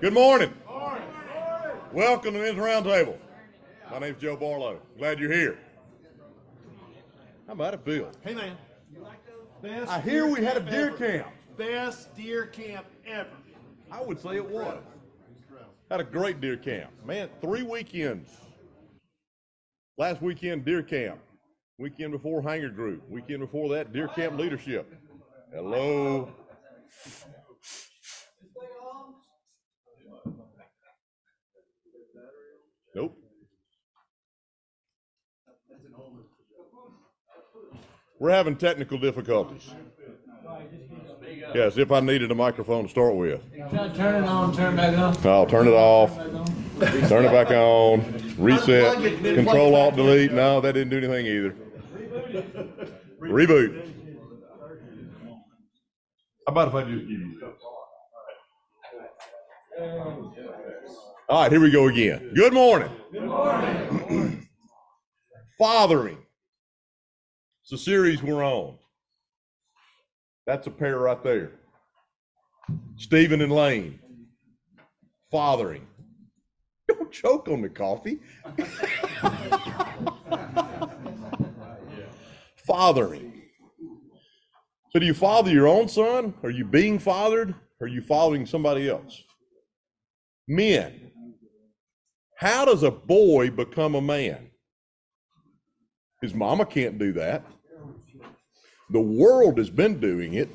Good morning. Welcome to Men's Roundtable. My name's Joe Barlow. Glad you're here. How about it feel? Hey man. Best I hear we had a deer ever. camp. Best deer camp ever. I would say it was. Had a great deer camp. Man, three weekends. Last weekend, deer camp. Weekend before, hanger group. Weekend before that, deer camp leadership. Hello. Nope. We're having technical difficulties. Yes, if I needed a microphone to start with. Turn turn it on, turn it back on. I'll turn it off, turn it back on, reset, Unplug it, then control alt delete. No, that didn't do anything either. Reboot. How about if I just give you? All right, here we go again. Good morning. Good morning. Fathering. It's a series we're on. That's a pair right there. Stephen and Lane. Fathering. Don't choke on the coffee. Fathering. So do you father your own son? Are you being fathered? Or are you following somebody else? Men. How does a boy become a man? His mama can't do that. The world has been doing it,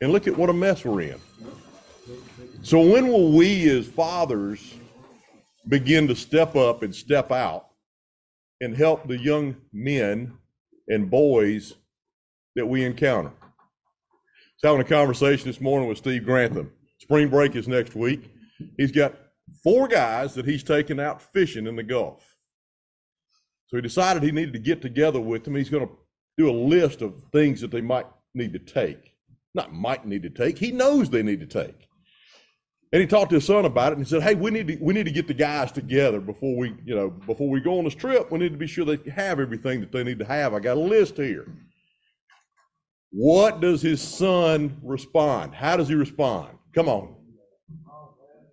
and look at what a mess we're in. So, when will we as fathers begin to step up and step out and help the young men and boys that we encounter? I was having a conversation this morning with Steve Grantham. Spring break is next week. He's got four guys that he's taking out fishing in the Gulf. So he decided he needed to get together with them. He's going to do a list of things that they might need to take. Not might need to take. He knows they need to take. And he talked to his son about it and he said, Hey, we need to we need to get the guys together before we, you know, before we go on this trip. We need to be sure they have everything that they need to have. I got a list here. What does his son respond? How does he respond? Come on.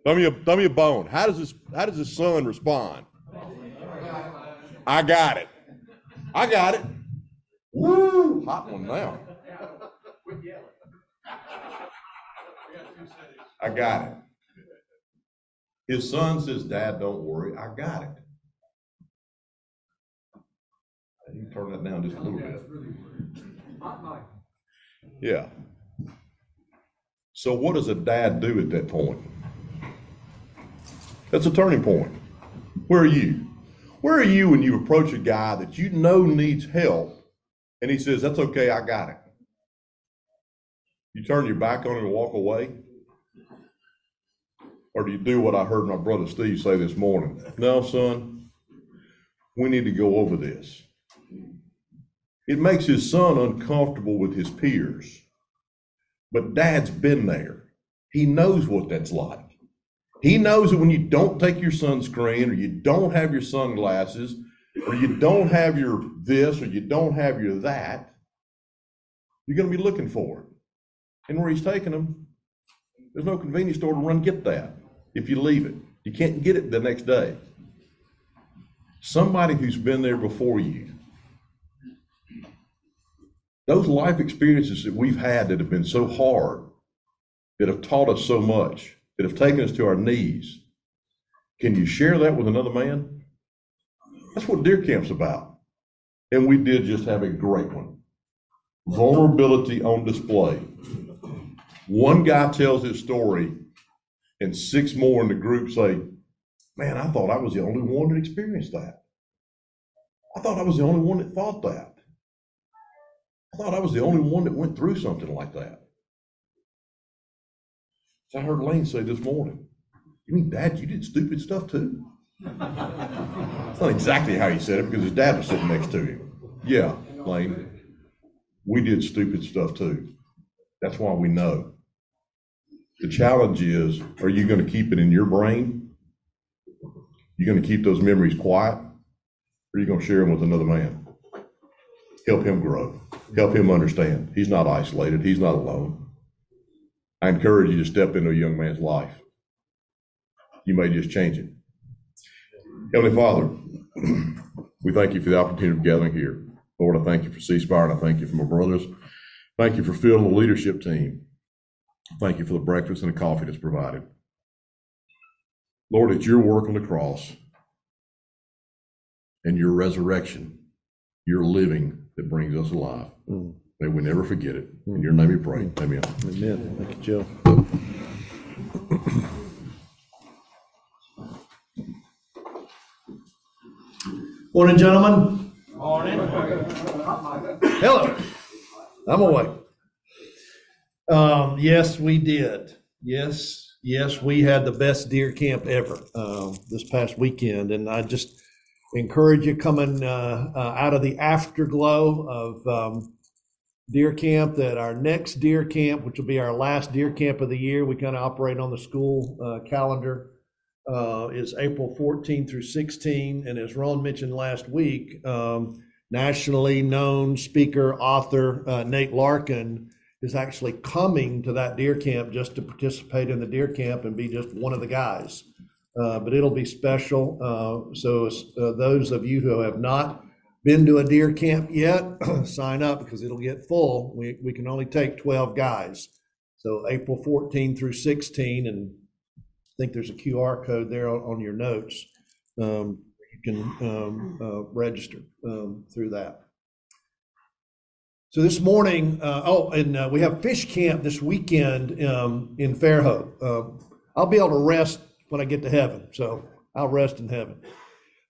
Throw me a throw me a bone. How does this how does his son respond? I got it. I got it. Woo! Hot one now. I got it. His son says, Dad, don't worry, I got it. You turn that down just a little bit. Yeah. So what does a dad do at that point? That's a turning point. Where are you? Where are you when you approach a guy that you know needs help and he says, That's okay, I got it? You turn your back on him and walk away? Or do you do what I heard my brother Steve say this morning? No, son, we need to go over this. It makes his son uncomfortable with his peers. But dad's been there. He knows what that's like. He knows that when you don't take your sunscreen or you don't have your sunglasses or you don't have your this or you don't have your that, you're going to be looking for it. And where he's taking them, there's no convenience store to run get that if you leave it. You can't get it the next day. Somebody who's been there before you. Those life experiences that we've had that have been so hard, that have taught us so much, that have taken us to our knees, can you share that with another man? That's what deer camp's about. And we did just have a great one. Vulnerability on display. One guy tells his story, and six more in the group say, Man, I thought I was the only one that experienced that. I thought I was the only one that thought that. I thought I was the only one that went through something like that. So I heard Lane say this morning, You mean, Dad, you did stupid stuff too? That's not exactly how he said it because his dad was sitting next to him. Yeah, Lane, we did stupid stuff too. That's why we know. The challenge is are you going to keep it in your brain? You're going to keep those memories quiet? Or are you going to share them with another man? Help him grow, help him understand. He's not isolated, he's not alone. I encourage you to step into a young man's life you may just change it. Heavenly Father, we thank you for the opportunity of gathering here. Lord, I thank you for C Spire, and I thank you for my brothers. Thank you for filling the leadership team. Thank you for the breakfast and the coffee that's provided. Lord, it's your work on the cross and your resurrection, your living that brings us alive. Mm. May we never forget it. In your name we pray. Amen. Amen. Thank you, Joe. Morning, gentlemen. Morning. Hello. I'm awake. Um, yes, we did. Yes, yes, we had the best deer camp ever, um, this past weekend. And I just encourage you coming, uh, uh, out of the afterglow of, um, deer camp that our next deer camp, which will be our last deer camp of the year, we kind of operate on the school, uh, calendar, uh, is April 14 through 16. And as Ron mentioned last week, um, nationally known speaker, author uh, Nate Larkin is actually coming to that deer camp just to participate in the deer camp and be just one of the guys. Uh, but it'll be special. Uh, so uh, those of you who have not been to a deer camp yet, sign up because it'll get full. We, we can only take 12 guys. So April 14 through 16, and I think there's a QR code there on, on your notes. Um, you can um, uh, register um, through that. So this morning, uh, oh, and uh, we have fish camp this weekend um, in Fairhope. Uh, I'll be able to rest when I get to heaven, so I'll rest in heaven.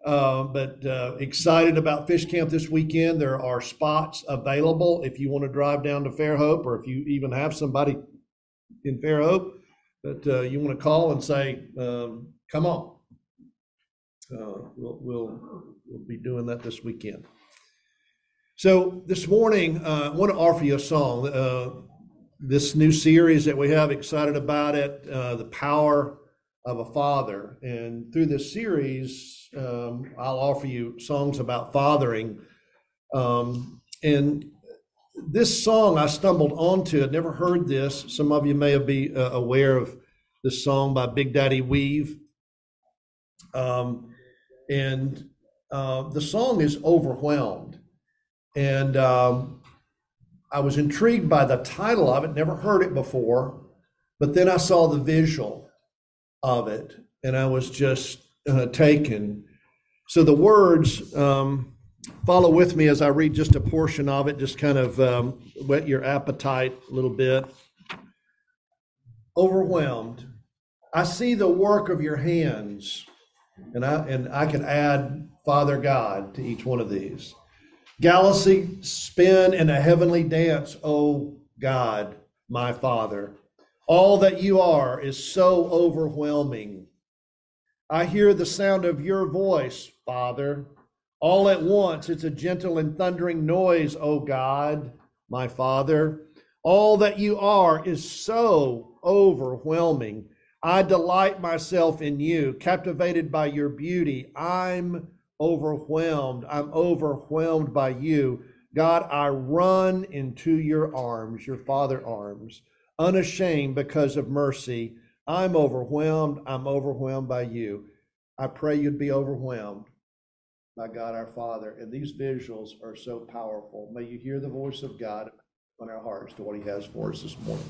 Uh, but uh, excited about fish camp this weekend. There are spots available if you want to drive down to Fairhope, or if you even have somebody in Fairhope that uh, you want to call and say, um, "Come on." Uh, we'll, we'll we'll be doing that this weekend. So this morning, uh, I want to offer you a song. Uh, this new series that we have, excited about it, the power of a father. And through this series, um, I'll offer you songs about fathering. Um, and this song I stumbled onto. I'd never heard this. Some of you may be uh, aware of this song by Big Daddy Weave. Um, and uh, the song is Overwhelmed. And um, I was intrigued by the title of it, never heard it before, but then I saw the visual of it and I was just uh, taken. So the words um, follow with me as I read just a portion of it, just kind of um, whet your appetite a little bit. Overwhelmed. I see the work of your hands, and I and I can add Father God to each one of these. Galaxy spin in a heavenly dance, O God, my Father. All that you are is so overwhelming. I hear the sound of your voice, Father. All at once, it's a gentle and thundering noise, O God, my Father. All that you are is so overwhelming. I delight myself in you, captivated by your beauty. I'm overwhelmed. I'm overwhelmed by you. God, I run into your arms, your father arms, unashamed because of mercy. I'm overwhelmed. I'm overwhelmed by you. I pray you'd be overwhelmed by God our Father. And these visuals are so powerful. May you hear the voice of God on our hearts to what he has for us this morning.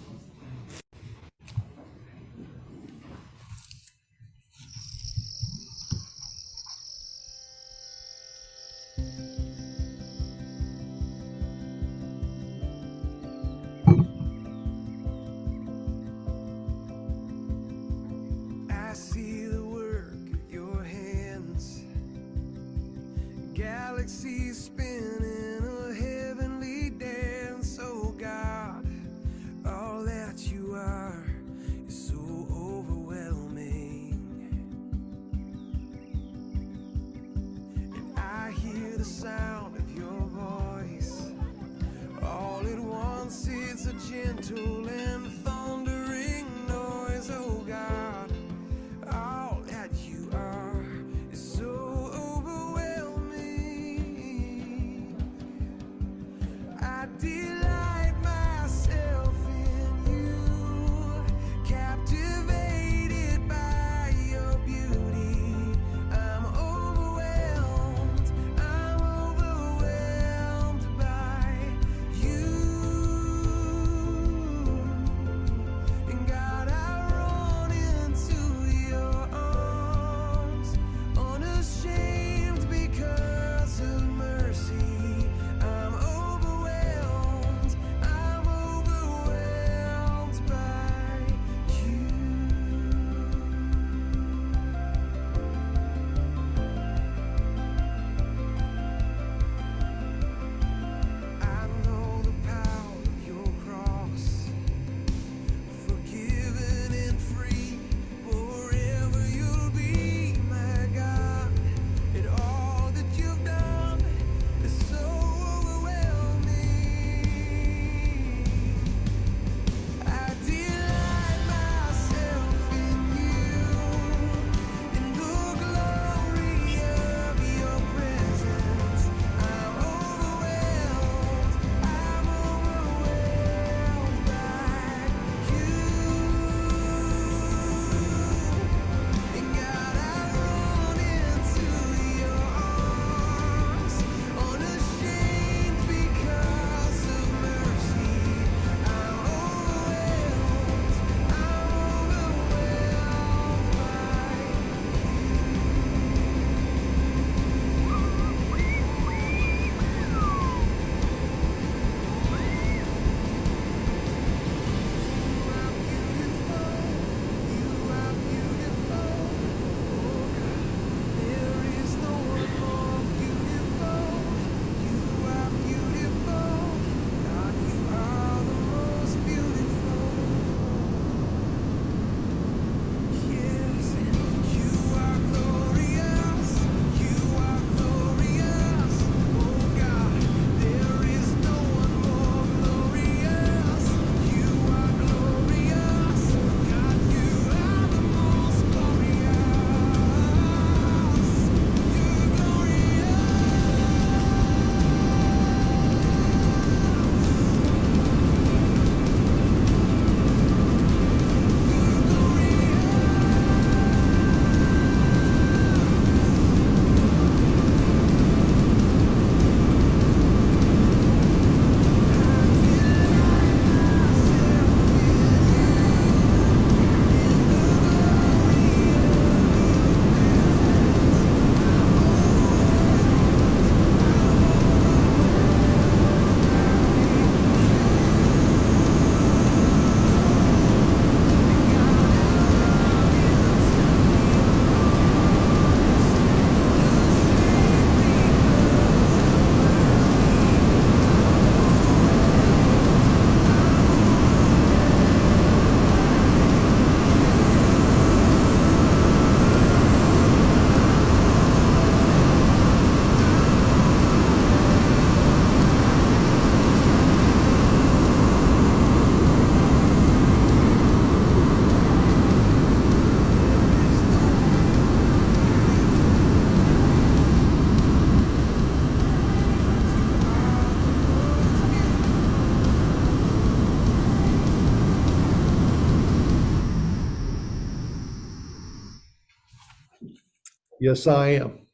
Yes, I am.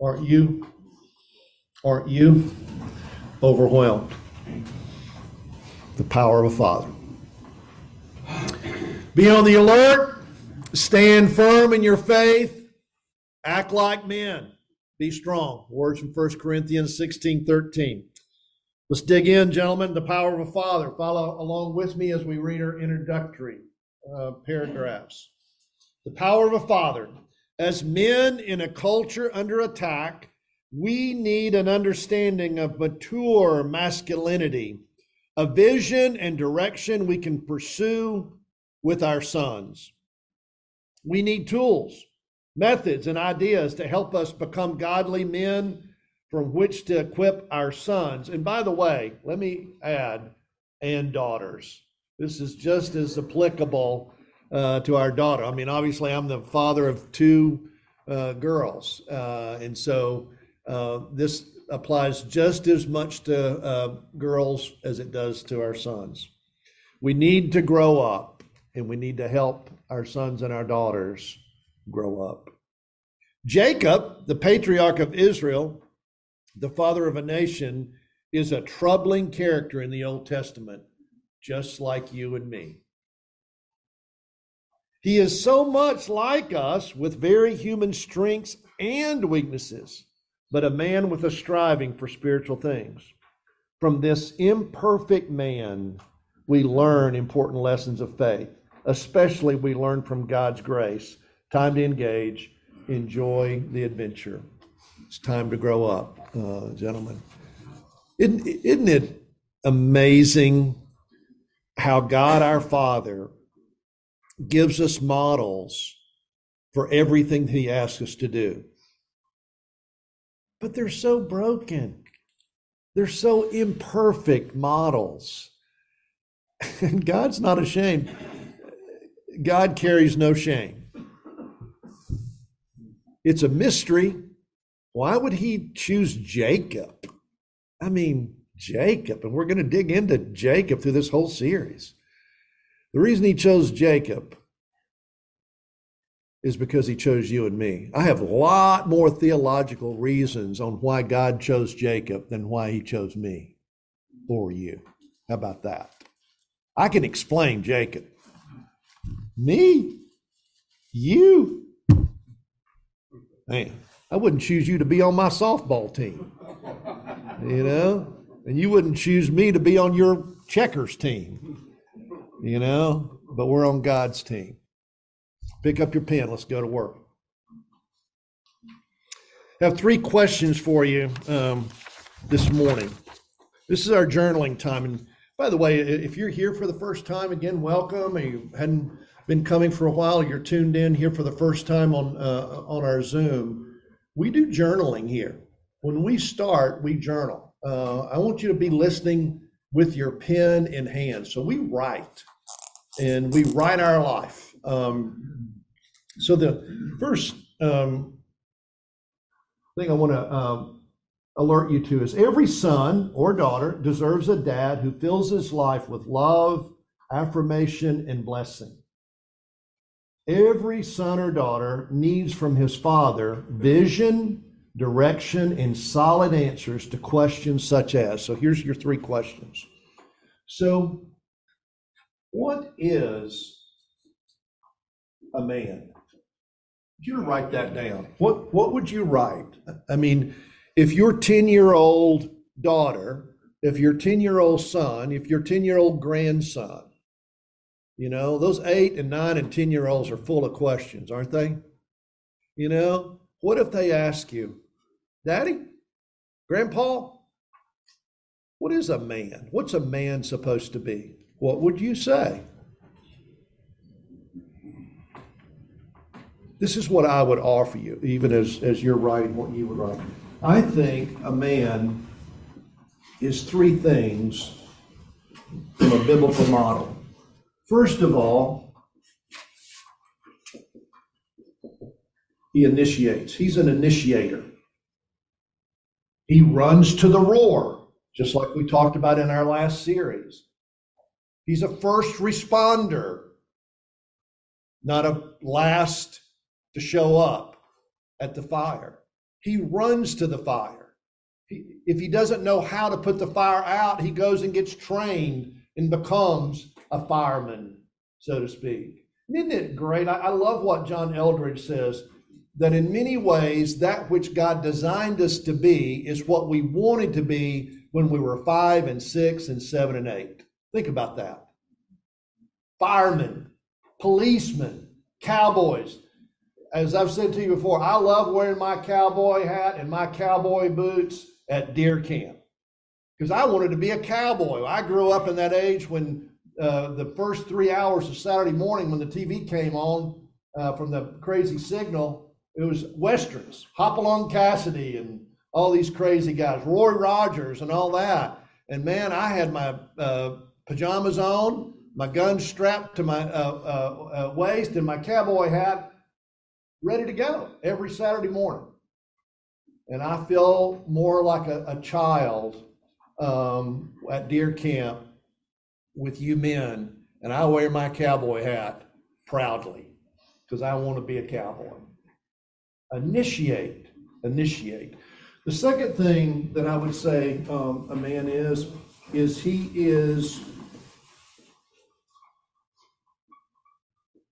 Aren't you? Aren't you overwhelmed? The power of a father. Be on the alert, stand firm in your faith, act like men, be strong. Words from 1 Corinthians 16 13. Let's dig in, gentlemen. The power of a father. Follow along with me as we read our introductory uh, paragraphs. The power of a father. As men in a culture under attack, we need an understanding of mature masculinity, a vision and direction we can pursue with our sons. We need tools, methods, and ideas to help us become godly men from which to equip our sons. And by the way, let me add, and daughters. This is just as applicable uh, to our daughter. I mean, obviously, I'm the father of two uh, girls. Uh, and so uh, this applies just as much to uh, girls as it does to our sons. We need to grow up and we need to help our sons and our daughters grow up. Jacob, the patriarch of Israel, the father of a nation, is a troubling character in the Old Testament, just like you and me. He is so much like us with very human strengths and weaknesses, but a man with a striving for spiritual things. From this imperfect man, we learn important lessons of faith, especially we learn from God's grace. Time to engage, enjoy the adventure. It's time to grow up, uh, gentlemen. Isn't, isn't it amazing how God our Father gives us models for everything He asks us to do? But they're so broken, they're so imperfect models. And God's not ashamed. God carries no shame. It's a mystery. Why would he choose Jacob? I mean, Jacob, and we're going to dig into Jacob through this whole series. The reason he chose Jacob is because he chose you and me. I have a lot more theological reasons on why God chose Jacob than why he chose me or you. How about that? I can explain Jacob. Me? You? Man, I wouldn't choose you to be on my softball team. You know? And you wouldn't choose me to be on your checkers team. You know? But we're on God's team. Pick up your pen. Let's go to work. I have three questions for you um, this morning. This is our journaling time. And by the way, if you're here for the first time, again, welcome. And you hadn't been coming for a while, you're tuned in here for the first time on uh, on our Zoom. We do journaling here. When we start, we journal. Uh, I want you to be listening with your pen in hand. So we write, and we write our life. Um, so the first um, thing I want to um, alert you to is every son or daughter deserves a dad who fills his life with love, affirmation, and blessing. Every son or daughter needs from his father vision, direction, and solid answers to questions such as. So here's your three questions. So, what is a man? you write that down, what what would you write? I mean, if your 10-year-old daughter, if your 10-year-old son, if your 10-year-old grandson, you know, those eight and nine and 10 year olds are full of questions, aren't they? You know, what if they ask you, Daddy, Grandpa, what is a man? What's a man supposed to be? What would you say? This is what I would offer you, even as, as you're writing what you would write. I think a man is three things from a biblical model. First of all, he initiates. He's an initiator. He runs to the roar, just like we talked about in our last series. He's a first responder, not a last to show up at the fire. He runs to the fire. He- If he doesn't know how to put the fire out, he goes and gets trained and becomes a fireman, so to speak. Isn't it great? I, I love what John Eldredge says that in many ways, that which God designed us to be is what we wanted to be when we were five and six and seven and eight. Think about that. Firemen, policemen, cowboys. As I've said to you before, I love wearing my cowboy hat and my cowboy boots at deer camp because I wanted to be a cowboy. I grew up in that age when uh, the first three hours of Saturday morning, when the TV came on uh, from the crazy signal, it was westerns, Hopalong Cassidy and all these crazy guys, Roy Rogers and all that. And man, I had my uh, pajamas on, my gun strapped to my uh, uh, uh, waist, and my cowboy hat, ready to go every Saturday morning. And I feel more like a, a child um, at deer camp with you men, and I wear my cowboy hat proudly because I want to be a cowboy. Initiate, initiate. The second thing that I would say um, a man is, is he is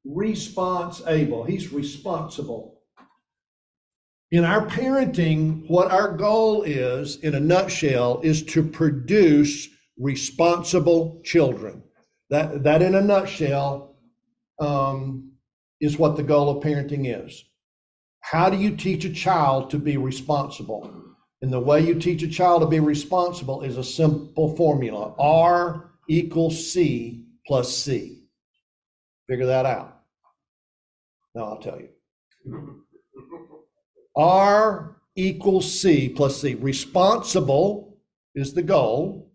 response able. He's responsible. In our parenting, what our goal is, in a nutshell, is to produce responsible children. That, that in a nutshell, um, is what the goal of parenting is. How do you teach a child to be responsible? And the way you teach a child to be responsible is a simple formula R equals C plus C. Figure that out. No, I'll tell you. R equals C plus C. Responsible is the goal,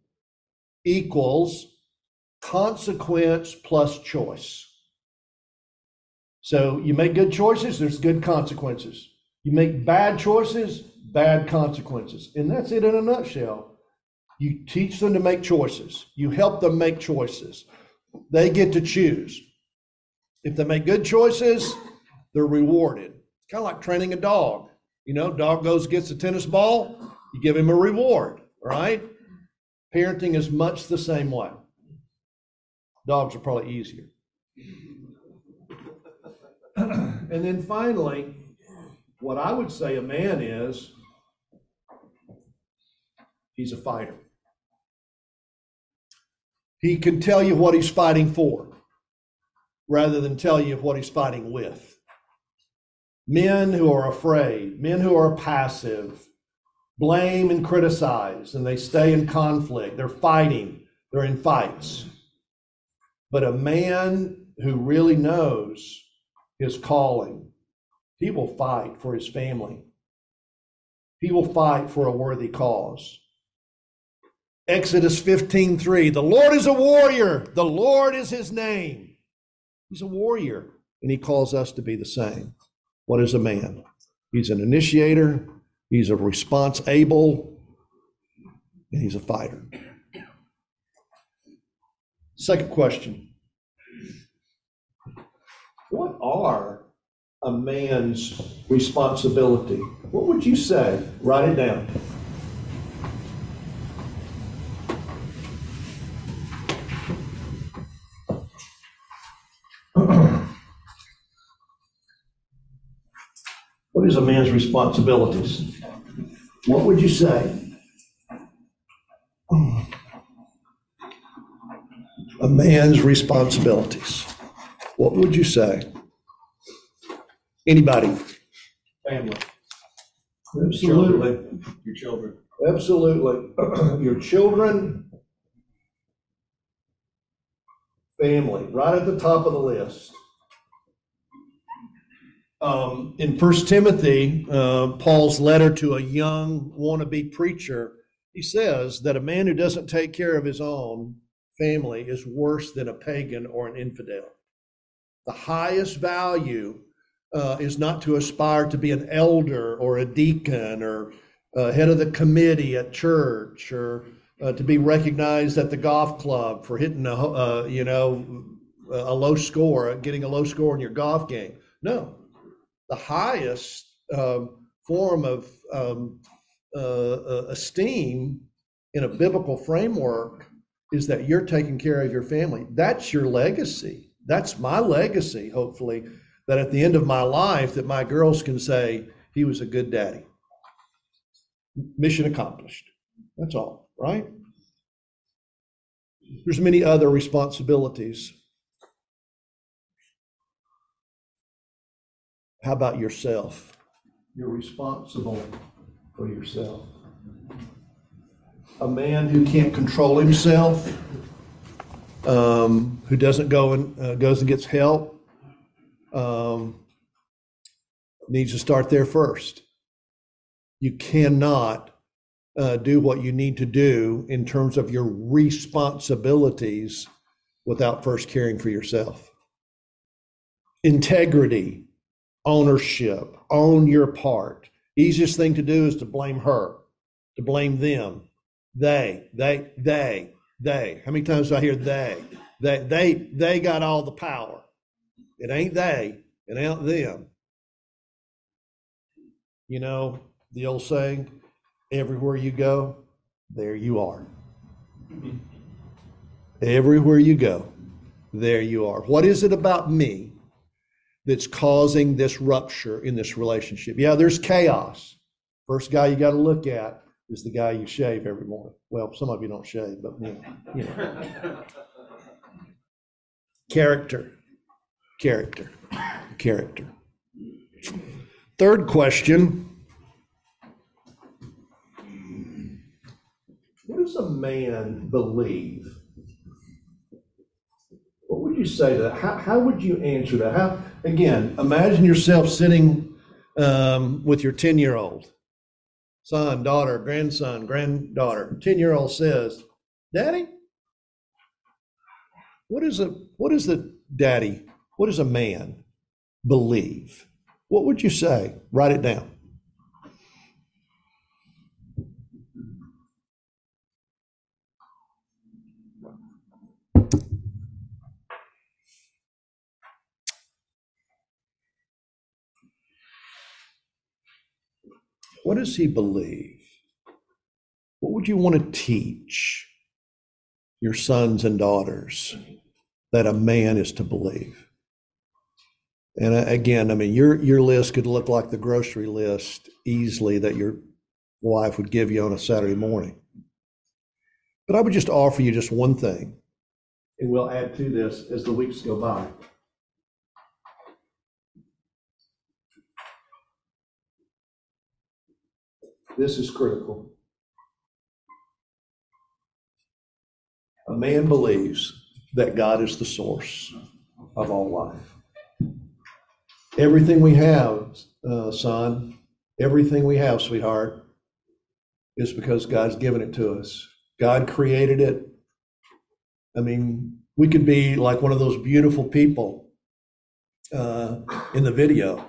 equals consequence plus choice. So you make good choices, there's good consequences. You make bad choices, bad consequences. And that's it in a nutshell. You teach them to make choices, you help them make choices. They get to choose. If they make good choices, they're rewarded. It's kind of like training a dog. You know, dog goes gets a tennis ball, you give him a reward, right? Parenting is much the same way. Dogs are probably easier. and then finally, what I would say a man is, he's a fighter. He can tell you what he's fighting for rather than tell you what he's fighting with. Men who are afraid, men who are passive, blame and criticize, and they stay in conflict. They're fighting, they're in fights. But a man who really knows his calling, he will fight for his family. He will fight for a worthy cause. Exodus 15:3 The Lord is a warrior, the Lord is his name. He's a warrior, and he calls us to be the same. What is a man? He's an initiator, he's a response able, and he's a fighter. Second question. What are a man's responsibility? What would you say? Write it down. What is a man's responsibilities? What would you say? A man's responsibilities. What would you say? Anybody? Family. Absolutely. Your children. Absolutely. Your children, family, right at the top of the list. Um, in First Timothy, uh, Paul's letter to a young wannabe preacher, he says that a man who doesn't take care of his own family is worse than a pagan or an infidel. The highest value uh, is not to aspire to be an elder or a deacon or uh, head of the committee at church or uh, to be recognized at the golf club for hitting a uh, you know a low score, getting a low score in your golf game. No, the highest um, form of um, uh, uh, esteem in a biblical framework is that you're taking care of your family. That's your legacy. That's my legacy, hopefully, that at the end of my life that my girls can say he was a good daddy. Mission accomplished. That's all, right? There's many other responsibilities. How about yourself? You're responsible for yourself. A man who can't control himself, um, who doesn't go and uh, goes and gets help, um, needs to start there first. You cannot uh, do what you need to do in terms of your responsibilities without first caring for yourself. Integrity, ownership, own your part. Easiest thing to do is to blame her, to blame them. They, they, they, they. How many times do I hear they? They, they, they got all the power. It ain't they, it ain't them. You know, the old saying, everywhere you go, there you are. Everywhere you go, there you are. What is it about me that's causing this rupture in this relationship? Yeah, there's chaos. First guy you got to look at is the guy you shave every morning. Well, some of you don't shave, but you know, you know. Character, character, character. Third question. What does a man believe? What would you say to that? How, how would you answer that? How, again, imagine yourself sitting um, with your 10 year old son, daughter, grandson, granddaughter. 10 year old says, Daddy, what is a what is the daddy? What does a man believe? What would you say? Write it down. What does he believe? What would you want to teach your sons and daughters that a man is to believe? And uh, again, I mean, your your list could look like the grocery list easily that your wife would give you on a Saturday morning. But I would just offer you just one thing, and we'll add to this as the weeks go by. This is critical. A man believes that God is the source of all life. Everything we have, uh, son, everything we have, sweetheart, is because God's given it to us. God created it. I mean, we could be like one of those beautiful people uh, in the video,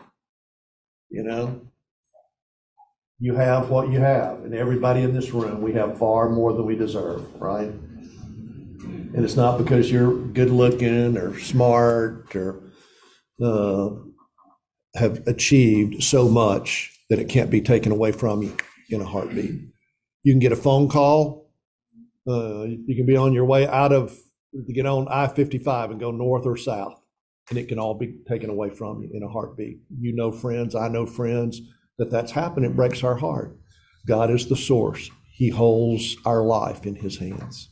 you know, you have what you have. And everybody in this room, we have far more than we deserve, right? And it's not because you're good looking or smart or uh, have achieved so much that it can't be taken away from you in a heartbeat. You can get a phone call. Uh, you can be on your way out of to get on I 55 and go north or south, and it can all be taken away from you in a heartbeat. You know friends, I know friends that that's happened, it breaks our heart. God is the source. He holds our life in his hands.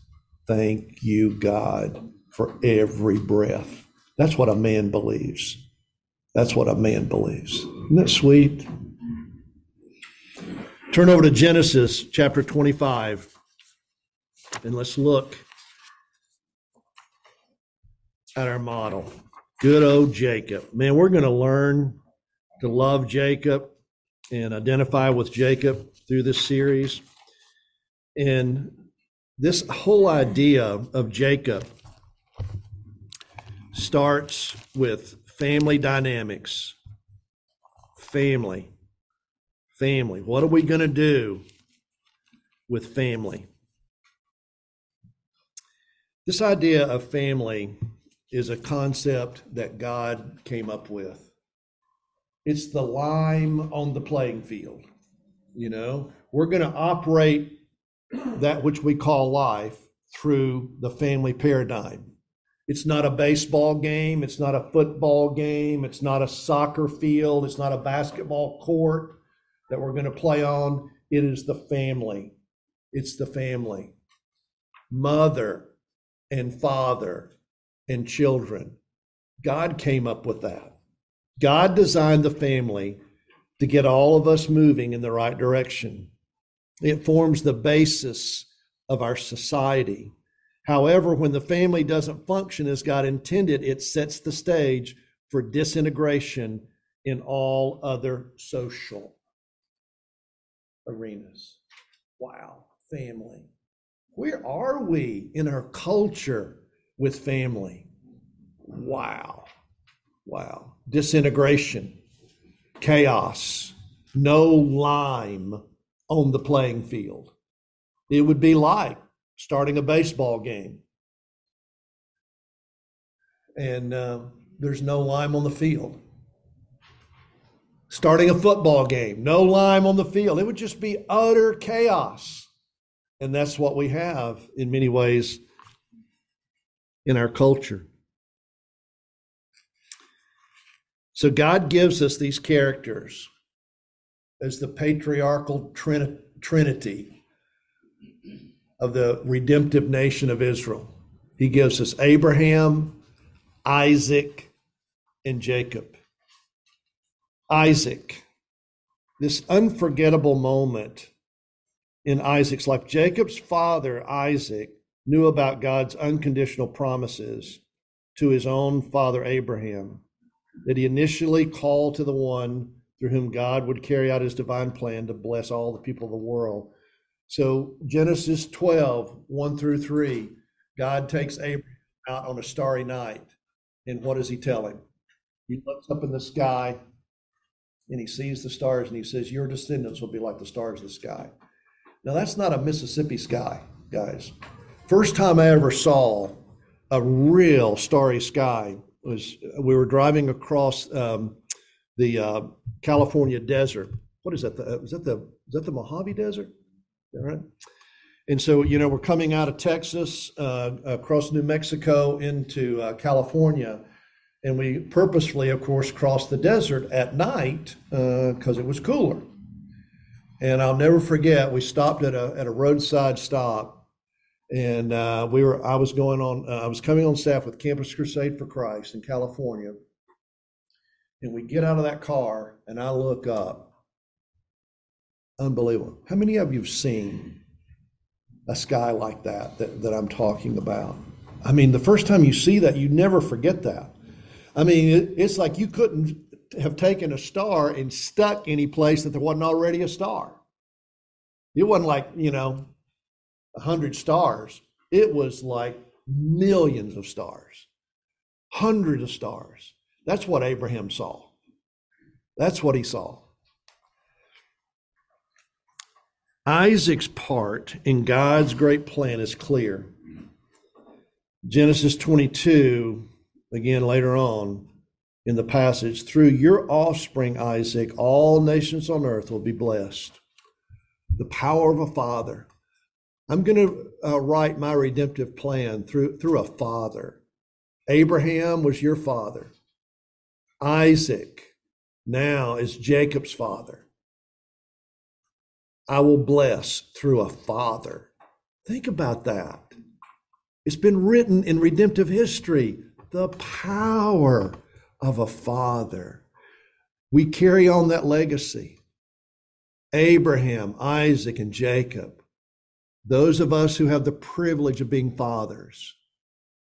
Thank you, God, for every breath. That's what a man believes. That's what a man believes. Isn't that sweet? Turn over to Genesis chapter 25 and let's look at our model. Good old Jacob. Man, we're going to learn to love Jacob and identify with Jacob through this series. And this whole idea of Jacob starts with family dynamics. Family. Family. What are we going to do with family? This idea of family is a concept that God came up with. It's the lime on the playing field. You know, we're going to operate that which we call life through the family paradigm. It's not a baseball game. It's not a football game. It's not a soccer field. It's not a basketball court that we're going to play on. It is the family. It's the family. Mother and father and children. God came up with that. God designed the family to get all of us moving in the right direction. It forms the basis of our society. However, when the family doesn't function as God intended, it sets the stage for disintegration in all other social arenas. Wow, family. Where are we in our culture with family? Wow, wow. Disintegration, chaos, no lime on the playing field. It would be like starting a baseball game. And uh, there's no lime on the field. Starting a football game, no lime on the field. It would just be utter chaos. And that's what we have in many ways in our culture. So God gives us these characters as the patriarchal trin- trinity of the redemptive nation of Israel. He gives us Abraham, Isaac, and Jacob. Isaac, this unforgettable moment in Isaac's life. Jacob's father, Isaac, knew about God's unconditional promises to his own father, Abraham, that he initially called to the one through whom God would carry out his divine plan to bless all the people of the world. So, Genesis 12, 1 through 3, God takes Abraham out on a starry night. And what does he tell him? He looks up in the sky and he sees the stars and he says, Your descendants will be like the stars of the sky. Now, that's not a Mississippi sky, guys. First time I ever saw a real starry sky was we were driving across um, the uh, California desert. What is that? The, is that the is that the Mojave Desert? That right? And so, you know, we're coming out of Texas, uh, across New Mexico into uh, California, and we purposefully, of course, crossed the desert at night because it was cooler. And I'll never forget, we stopped at a at a roadside stop, and uh, we were I was going on uh, I was coming on staff with Campus Crusade for Christ in California, and we get out of that car, and I look up. Unbelievable! How many of you've seen a sky like that, that that I'm talking about? I mean, the first time you see that, you never forget that. I mean, it, it's like you couldn't have taken a star and stuck any place that there wasn't already a star. It wasn't like, you know, a hundred stars. It was like millions of stars, hundreds of stars. That's what Abraham saw. That's what he saw. Isaac's part in God's great plan is clear. Genesis 22, again later on in the passage, through your offspring, Isaac, all nations on earth will be blessed. The power of a father. I'm going to uh, write my redemptive plan through, through a father. Abraham was your father. Isaac now is Jacob's father. I will bless through a father. Think about that. It's been written in redemptive history the power of a father. We carry on that legacy. Abraham, Isaac, and Jacob, those of us who have the privilege of being fathers,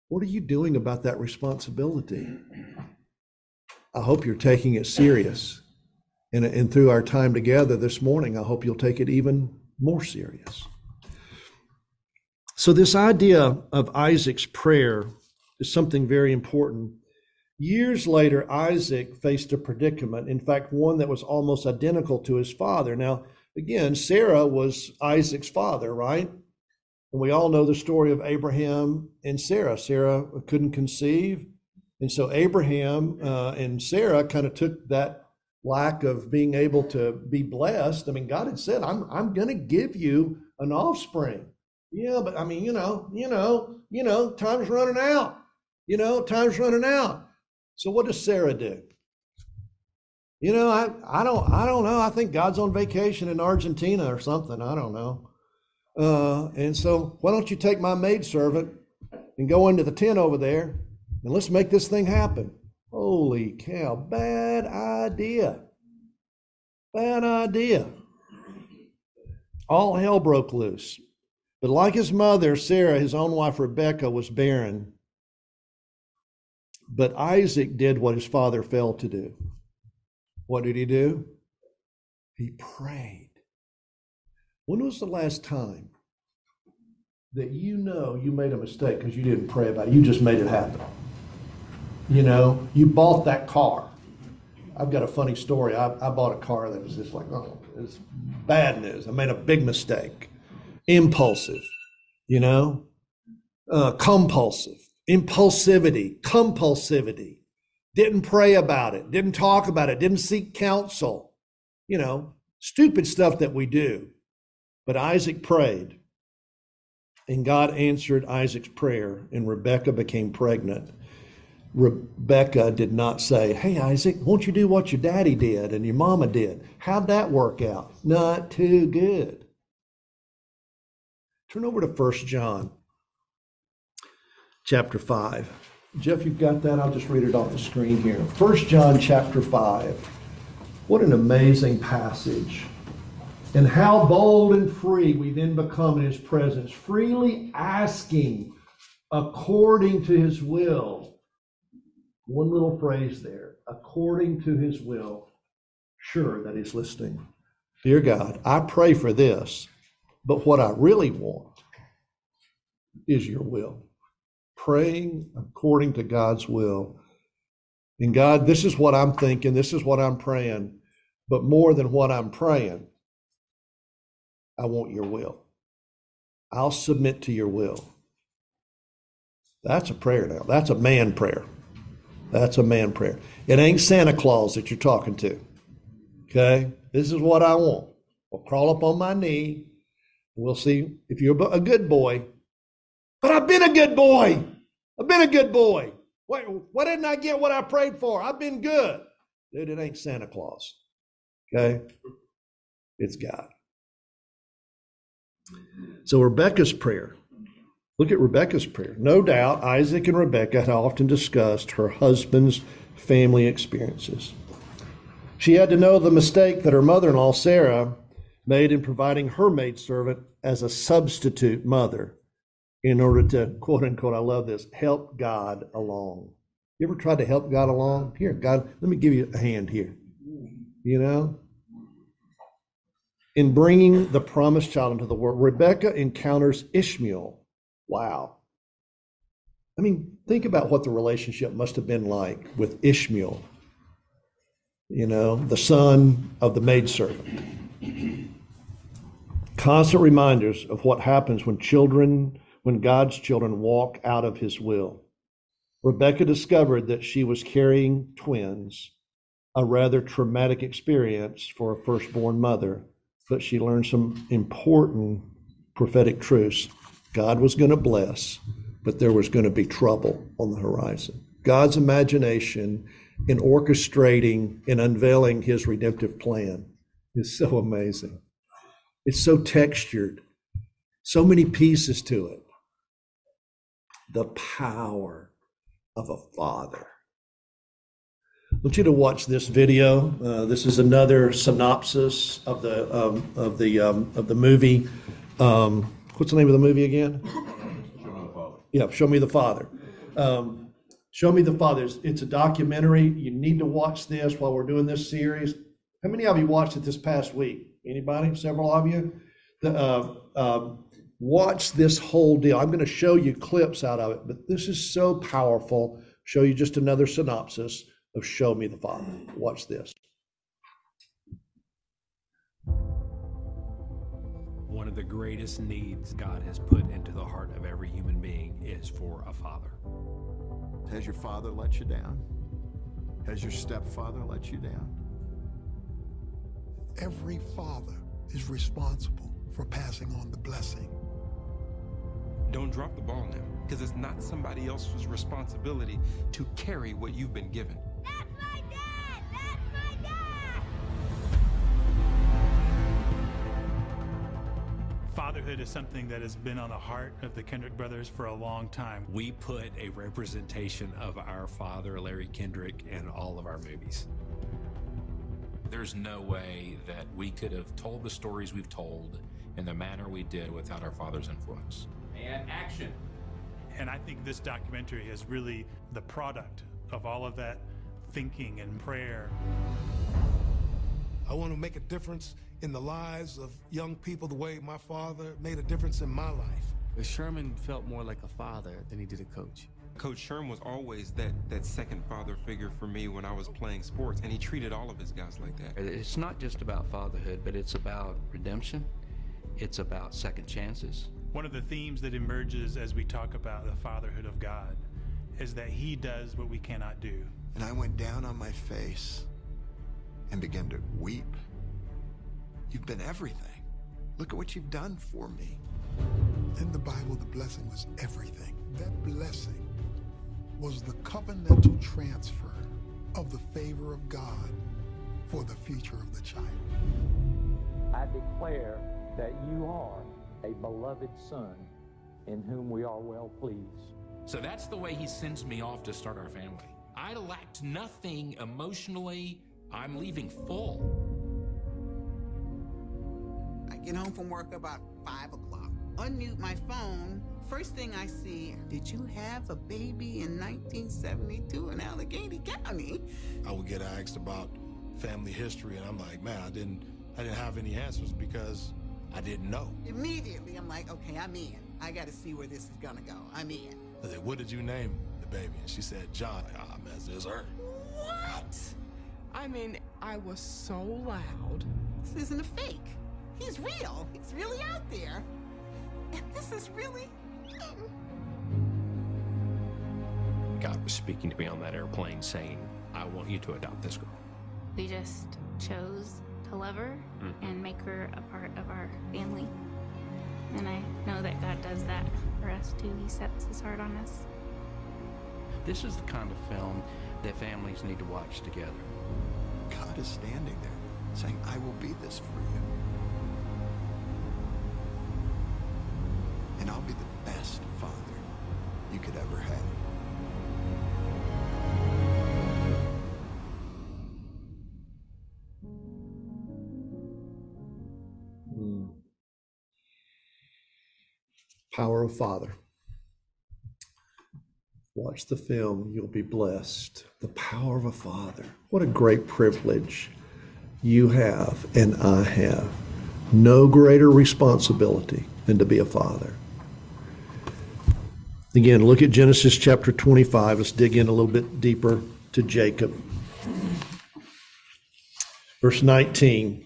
what are you doing about that responsibility? I hope you're taking it serious. And, and through our time together this morning, I hope you'll take it even more serious. So, this idea of Isaac's prayer is something very important. Years later, Isaac faced a predicament, in fact, one that was almost identical to his father. Now, again, Sarah was Isaac's father, right? And we all know the story of Abraham and Sarah. Sarah couldn't conceive. And so Abraham uh, and Sarah kind of took that lack of being able to be blessed. I mean, God had said, I'm, I'm going to give you an offspring. Yeah, but I mean, you know, you know, you know, time's running out. You know, time's running out. So what does Sarah do? You know, I, I don't I don't know. I think God's on vacation in Argentina or something. I don't know. Uh, and so why don't you take my maidservant and go into the tent over there and let's make this thing happen. Holy cow, bad idea. Bad idea. All hell broke loose. But like his mother, Sarah, his own wife Rebecca, was barren. But Isaac did what his father failed to do. What did he do? He prayed. When was the last time that you know you made a mistake because you didn't pray about it? You just made it happen. You know, you bought that car. I've got a funny story. I, I bought a car that was just like, oh, it's bad news. I made a big mistake. Impulsive, you know, uh, compulsive, impulsivity, compulsivity. Didn't pray about it, didn't talk about it, didn't seek counsel. You know, stupid stuff that we do. But Isaac prayed, and God answered Isaac's prayer, and Rebekah became pregnant. Rebecca did not say, Hey, Isaac, won't you do what your daddy did and your mama did? How'd that work out? Not too good. Turn over to 1 John chapter 5. Jeff, you've got that? I'll just read it off the screen here. 1 John chapter 5. What an amazing passage. And how bold and free we then become in his presence, freely asking according to his will one little phrase there, according to his will, sure that he's listening. Dear God, I pray for this, but what I really want is your will. Praying according to God's will. And God, this is what I'm thinking, this is what I'm praying, but more than what I'm praying, I want your will. I'll submit to your will. That's a prayer now. That's a man prayer. That's a man prayer. It ain't Santa Claus that you're talking to. Okay? This is what I want. I'll crawl up on my knee. We'll see if you're a good boy. But I've been a good boy. I've been a good boy. Why, why didn't I get what I prayed for? I've been good. Dude, it ain't Santa Claus. Okay? It's God. So Rebecca's prayer Look at Rebecca's prayer. No doubt Isaac and Rebecca had often discussed her husband's family experiences. She had to know the mistake that her mother in law, Sarah, made in providing her maidservant as a substitute mother in order to, quote unquote, I love this, help God along. You ever tried to help God along? Here, God, let me give you a hand here. You know? In bringing the promised child into the world, Rebecca encounters Ishmael Wow. I mean, think about what the relationship must have been like with Ishmael, you know, the son of the maidservant. Constant reminders of what happens when children, when God's children walk out of his will. Rebecca discovered that she was carrying twins, a rather traumatic experience for a firstborn mother, but she learned some important prophetic truths God was going to bless, but there was going to be trouble on the horizon. God's imagination in orchestrating and unveiling his redemptive plan is so amazing. It's so textured, so many pieces to it. The power of a father. I want you to watch this video. Uh, this is another synopsis of the um, of the um, of the movie. Um, what's the name of the movie again? Yeah, Show Me the Father. Um, Show Me the Father. It's, it's a documentary. You need to watch this while we're doing this series. How many of you watched it this past week? Anybody? Several of you? The, uh, um, watch this whole deal. I'm going to show you clips out of it, but this is so powerful. Show you just another synopsis of Show Me the Father. Watch this. One of the greatest needs God has put into the heart of every human being is for a father. Has your father let you down? Has your stepfather let you down? every father is responsible for passing on the blessing. Don't drop the ball now, because it's not somebody else's responsibility to carry what you've been given. Fatherhood is something that has been on the heart of the Kendrick brothers for a long time. We put a representation of our father, Larry Kendrick, in all of our movies. There's no way that we could have told the stories we've told in the manner we did without our father's influence. And action. And I think this documentary is really the product of all of that thinking and prayer. I want to make a difference in the lives of young people the way my father made a difference in my life. Sherman felt more like a father than he did a coach. Coach Sherman was always that, that second father figure for me when I was playing sports, and he treated all of his guys like that. It's not just about fatherhood, but it's about redemption. It's about second chances. One of the themes that emerges as we talk about the fatherhood of God is that He does what we cannot do. And I went down on my face and began to weep. You've been everything. Look at what you've done for me. In the Bible, the blessing was everything. That blessing was the covenantal transfer of the favor of God for the future of the child. I declare that you are a beloved son in whom we are well pleased. So that's the way he sends me off to start our family. I lacked nothing emotionally. I'm leaving full. I get home from work about five o'clock. Unmute my phone. First thing I see, did you have a baby in 1972 in Allegheny County? I would get asked about family history, and I'm like, man, I didn't, I didn't have any answers because I didn't know. Immediately, I'm like, okay, I'm in. I got to see where this is gonna go. I'm in. I said, what did you name the baby? And she said, John. Ah, man, it's her. What? I mean, I was so loud. This isn't a fake. He's real. He's really out there. And this is really. God was speaking to me on that airplane saying, I want you to adopt this girl. We just chose to love her Mhm. and make her a part of our family. And I know that God does that for us too. He sets his heart on us. This is the kind of film that families need to watch together. God is standing there saying, I will be this for you. And I'll be the best father you could ever have. Mm. Power of Father. Watch the film, you'll be blessed. The power of a father. What a great privilege you have and I have. No greater responsibility than to be a father. Again, look at Genesis chapter 25. Let's dig in a little bit deeper to Jacob. Verse 19,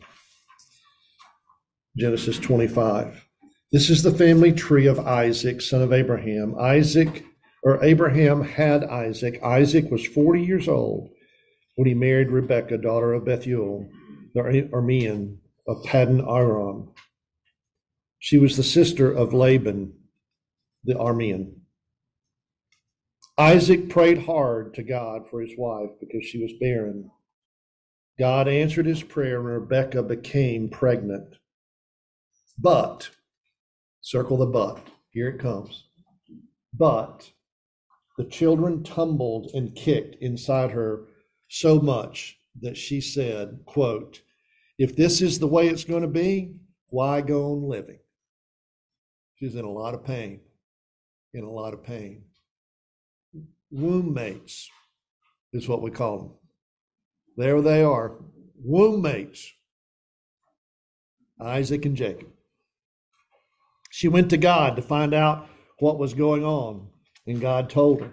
Genesis 25. This is the family tree of Isaac, son of Abraham. Isaac, or Abraham had Isaac. Isaac was 40 years old when he married Rebekah, daughter of Bethuel, the Aramean of Paddan Aram. She was the sister of Laban, the Aramean. Isaac prayed hard to God for his wife because she was barren. God answered his prayer, and Rebekah became pregnant. But, circle the but, here it comes. But the children tumbled and kicked inside her so much that she said, quote, if this is the way it's going to be, why go on living? She's in a lot of pain, in a lot of pain. Womb mates is what we call them. There they are, womb mates, Isaac and Jacob. She went to God to find out what was going on, and God told her,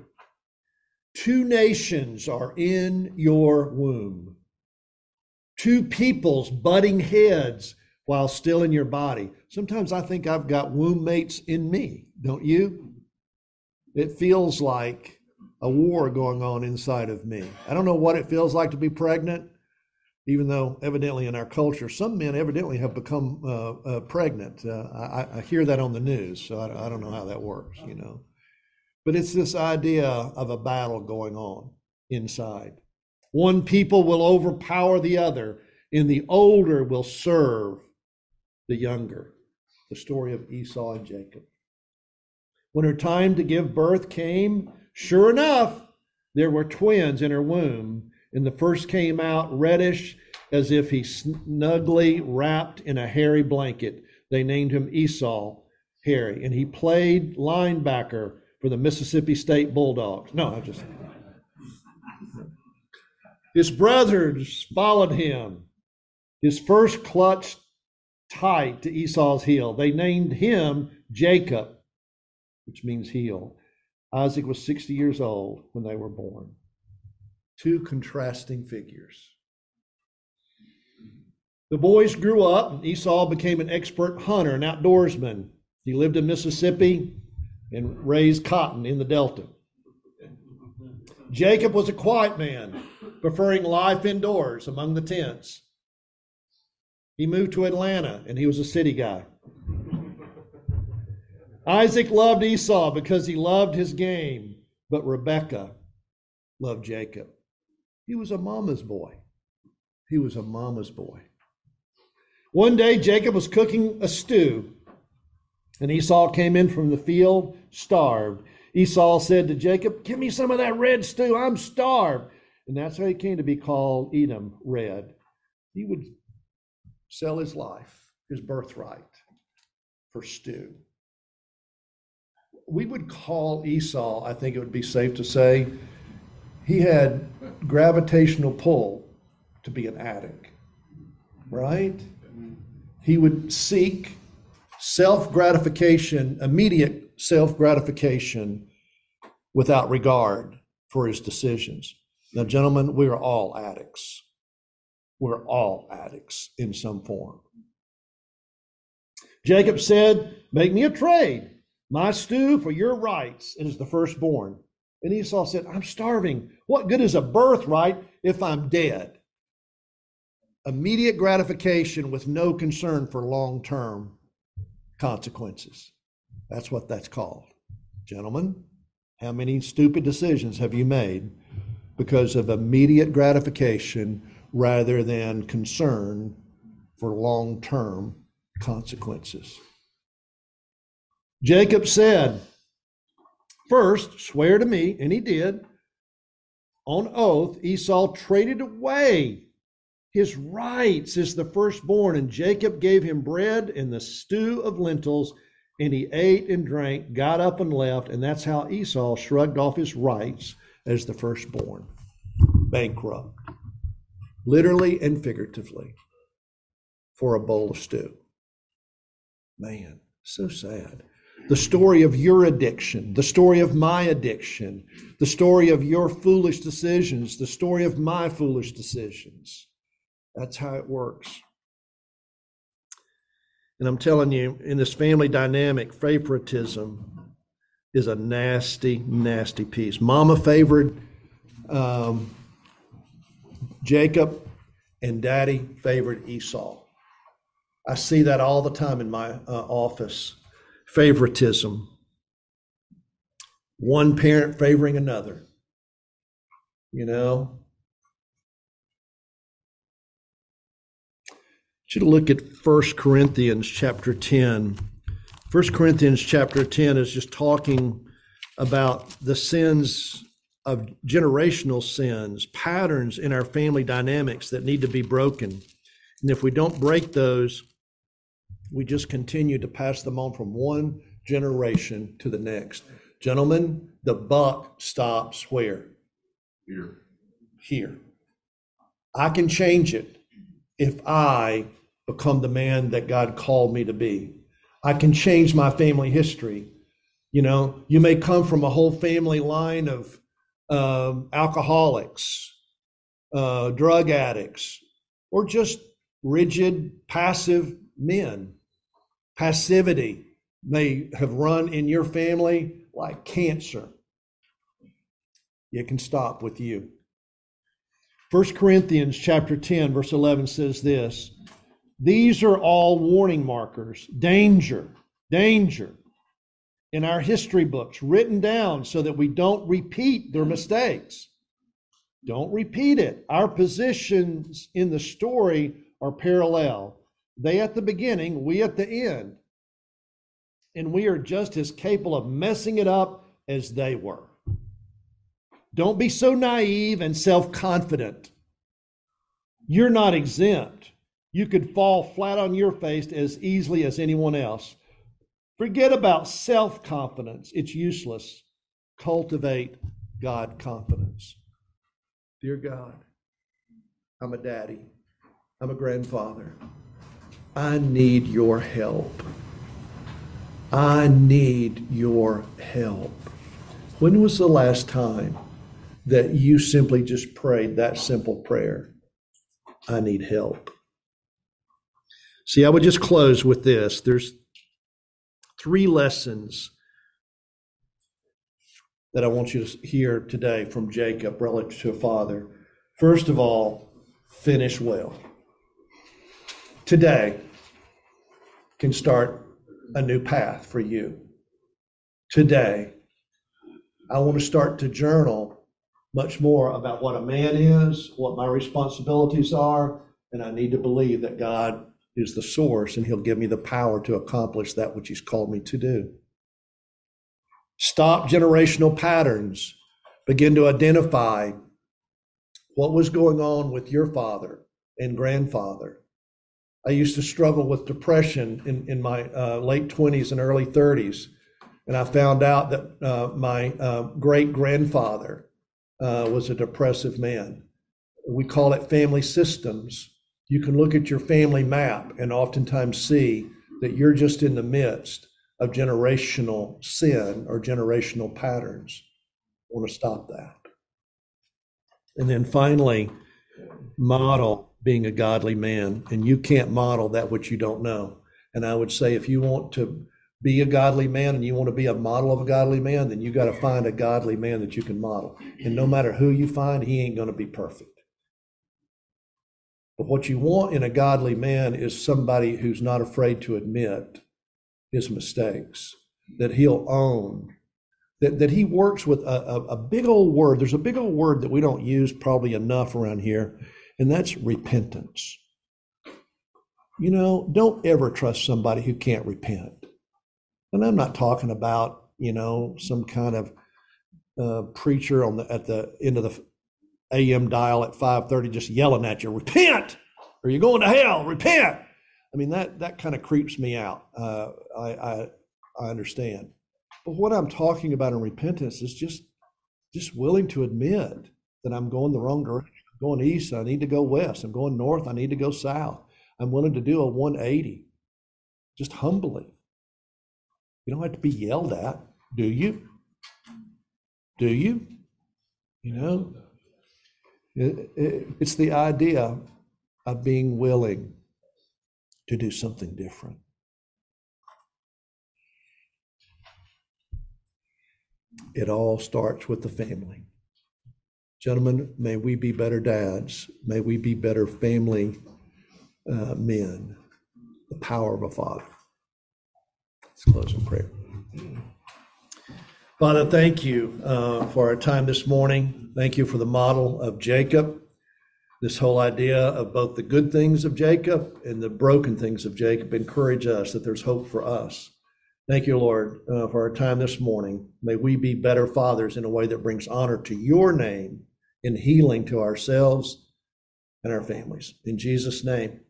Two nations are in your womb, two peoples butting heads while still in your body. Sometimes I think I've got womb mates in me, don't you? It feels like a war going on inside of me. I don't know what it feels like to be pregnant, even though evidently in our culture, some men evidently have become uh, uh, pregnant. Uh, I, I, hear that on the news, so I, I, don't know how that works, you know. But it's this idea of a battle going on inside. One people will overpower the other, and the older will serve the younger. The story of Esau and Jacob. When her time to give birth came, sure enough, there were twins in her womb and the first came out reddish as if he snugly wrapped in a hairy blanket. They named him Esau, hairy, and he played linebacker for the Mississippi State Bulldogs. No, I just. His brothers followed him. His first clutched tight to Esau's heel. They named him Jacob, which means heel. Isaac was 60 years old when they were born two contrasting figures. The boys grew up, and Esau became an expert hunter and outdoorsman. He lived in Mississippi and raised cotton in the Delta. Jacob was a quiet man, preferring life indoors among the tents. He moved to Atlanta and he was a city guy. Isaac loved Esau because he loved his game, but Rebekah loved Jacob. He was a mama's boy. He was a mama's boy. One day, Jacob was cooking a stew, and Esau came in from the field, starved. Esau said to Jacob, Give me some of that red stew. I'm starved. And that's how he came to be called Edom, red. He would sell his life, his birthright, for stew. We would call Esau, I think it would be safe to say, he had gravitational pull to be an addict, right? He would seek self gratification, immediate self gratification, without regard for his decisions. Now, gentlemen, we are all addicts. We're all addicts in some form. Jacob said, Make me a trade, my stew for your rights is the firstborn. And Esau said, I'm starving. What good is a birthright if I'm dead? Immediate gratification with no concern for long term consequences. That's what that's called. Gentlemen, how many stupid decisions have you made because of immediate gratification rather than concern for long term consequences? Jacob said, First, swear to me, and he did. On oath, Esau traded away his rights as the firstborn, and Jacob gave him bread and the stew of lentils, and he ate and drank, got up and left, and that's how Esau shrugged off his rights as the firstborn. Bankrupt, literally and figuratively, for a bowl of stew. Man, so sad the story of your addiction, the story of my addiction, the story of your foolish decisions, the story of my foolish decisions. That's how it works. And I'm telling you, in this family dynamic, favoritism is a nasty, nasty piece. Mama favored um, Jacob, and daddy favored Esau. I see that all the time in my uh, office favoritism, one parent favoring another. You know? Should look at 1 Corinthians chapter 10. 1 Corinthians chapter 10 is just talking about the sins of generational sins, patterns in our family dynamics that need to be broken. And if we don't break those, we just continue to pass them on from one generation to the next. Gentlemen, the buck stops where? Here. Here. I can change it if I become the man that God called me to be. I can change my family history. You know, you may come from a whole family line of uh, alcoholics, uh, drug addicts, or just rigid, passive men. Passivity may have run in your family like cancer. It can stop with you. 1 Corinthians chapter 10 verse 11 says this, these are all warning markers, danger, danger in our history books written down so that we don't repeat their mistakes. Don't repeat it. Our positions in the story are parallel. They at the beginning, we at the end. And we are just as capable of messing it up as they were. Don't be so naive and self confident. You're not exempt. You could fall flat on your face as easily as anyone else. Forget about self confidence, it's useless. Cultivate God confidence. Dear God, I'm a daddy, I'm a grandfather. I need your help. I need your help. When was the last time that you simply just prayed that simple prayer? I need help. See, I would just close with this. There's three lessons that I want you to hear today from Jacob relative to a father. First of all, finish well. Today can start a new path for you. Today, I want to start to journal much more about what a man is, what my responsibilities are, and I need to believe that God is the source and He'll give me the power to accomplish that which He's called me to do. Stop generational patterns. Begin to identify what was going on with your father and grandfather. I used to struggle with depression in, in my uh, late 20s and early 30s. And I found out that uh, my uh, great grandfather uh, was a depressive man. We call it family systems. You can look at your family map and oftentimes see that you're just in the midst of generational sin or generational patterns. I want to stop that. And then finally, model being a godly man. And you can't model that which you don't know. And I would say if you want to be a godly man and you want to be a model of a godly man, then you got to find a godly man that you can model. And no matter who you find, he ain't going to be perfect. But what you want in a godly man is somebody who's not afraid to admit his mistakes, that he'll own, that, that he works with a, a, a big old word. There's a big old word that we don't use probably enough around here, and that's repentance. You know, don't ever trust somebody who can't repent. And I'm not talking about, you know, some kind of uh, preacher on the at the end of the AM dial at 5:30 just yelling at you, repent, or you're going to hell, repent. I mean, that that kind of creeps me out. Uh, I, I I understand, but what I'm talking about in repentance is just just willing to admit that I'm going the wrong direction. Going east, I need to go west. I'm going north, I need to go south. I'm willing to do a 180, just humbly. You don't have to be yelled at, do you? Do you? You know, it, it, it's the idea of being willing to do something different. It all starts with the family. Gentlemen, may we be better dads. May we be better family uh, men. The power of a father. Let's close in prayer. Father, thank you uh, for our time this morning. Thank you for the model of Jacob, this whole idea of both the good things of Jacob and the broken things of Jacob. Encourage us that there's hope for us. Thank you, Lord, uh, for our time this morning. May we be better fathers in a way that brings honor to your name and healing to ourselves and our families. In Jesus' name,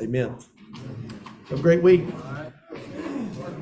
amen. Have a great week.